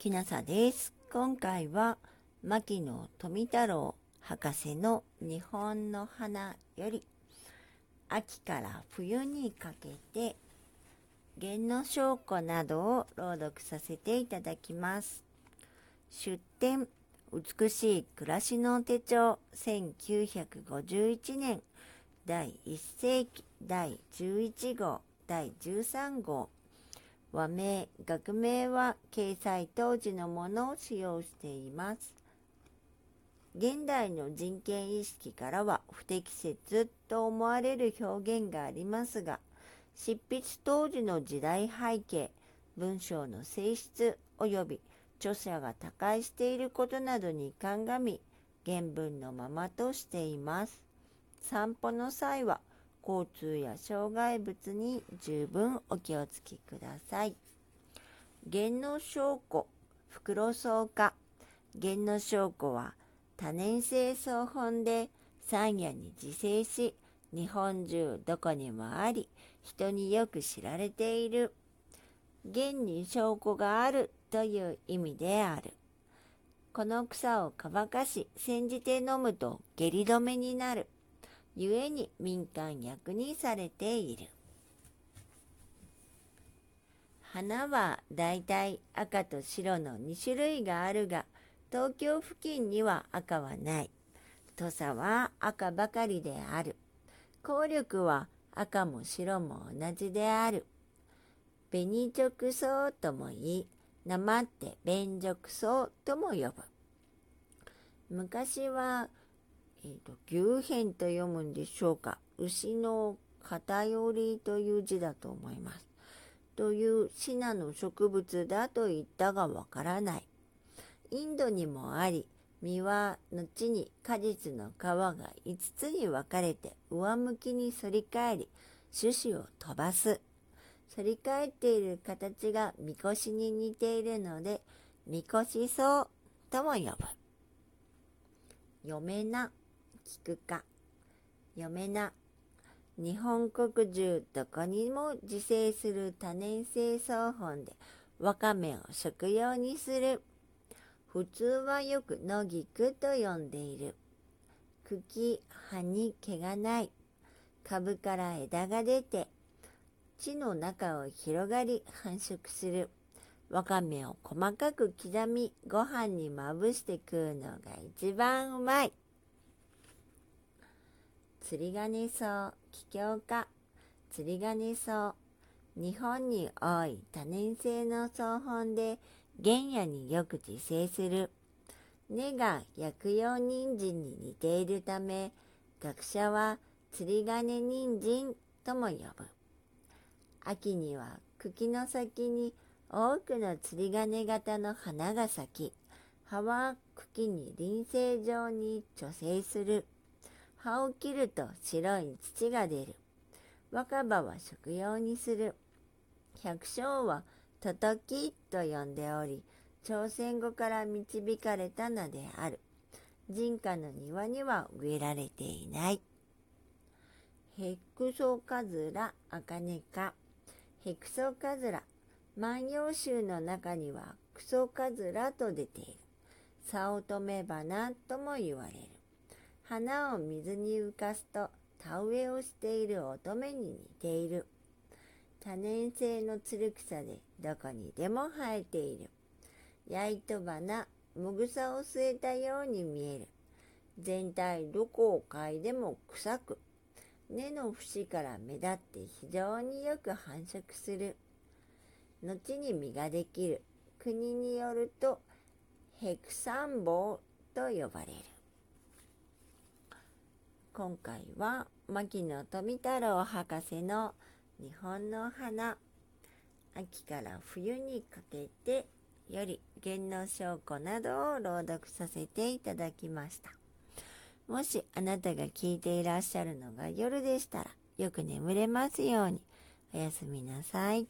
きなさです。今回は牧野富太郎博士の日本の花より秋から冬にかけて弦の証拠などを朗読させていただきます。出典美しい暮らしの手帳1951年第1世紀第11号第13号和名、学名は掲載当時のものを使用しています。現代の人権意識からは不適切と思われる表現がありますが、執筆当時の時代背景、文章の性質及び著者が他界していることなどに鑑み、原文のままとしています。散歩の際は交通や障害物に十分お気をつけください。弦の証拠、袋草化。弦の証拠は多年生草本で山野に自生し、日本中どこにもあり、人によく知られている。弦に証拠があるという意味である。この草を乾かし、煎じて飲むと下痢止めになる。故に民間薬にされている。花はだいたい赤と白の2種類があるが、東京付近には赤はない。土佐は赤ばかりである。効力は赤も白も同じである。紅直草とも言い、なまって弁直草とも呼ぶ。昔はえーと、牛片と読むんでしょうか牛の偏りという字だと思います。というシナの植物だと言ったがわからない。インドにもあり、実は後に果実の皮が5つに分かれて上向きに反り返り、種子を飛ばす。反り返っている形がみこしに似ているので、みこし草とも呼ぶ。嫁な聞くか。読めな。日本国中どこにも自生する多年生草本でわかめを食用にする。普通はよく野菊と呼んでいる。茎、葉に毛がない。株から枝が出て、地の中を広がり繁殖する。わかめを細かく刻み、ご飯にまぶして食うのが一番うまい。釣り鐘草、気境化、釣り鐘草。日本に多い多年生の草本で原野によく自生する。根が薬用人参に似ているため、学者は釣り鐘人参とも呼ぶ。秋には茎の先に多くの釣り鐘型の花が咲き、葉は茎に輪生状に貯生する。葉を切ると白い土が出る。若葉は食用にする。百姓はトトキと呼んでおり、朝鮮語から導かれたのである。人家の庭には植えられていない。ヘクソカズラアカネカ。ヘクソカズラ。万葉集の中にはクソカズラと出ている。早乙女花とも言われる。花を水に浮かすと田植えをしている乙女に似ている。多年生のつる草でどこにでも生えている。焼いと花、もぐさを据えたように見える。全体どこを嗅いでも臭く、根の節から目立って非常によく繁殖する。後に実ができる。国によると、ヘクサンボウと呼ばれる。今回は牧野富太郎博士の日本の花。秋から冬にかけてより源の証拠などを朗読させていただきました。もしあなたが聞いていらっしゃるのが夜でしたらよく眠れますように。おやすみなさい。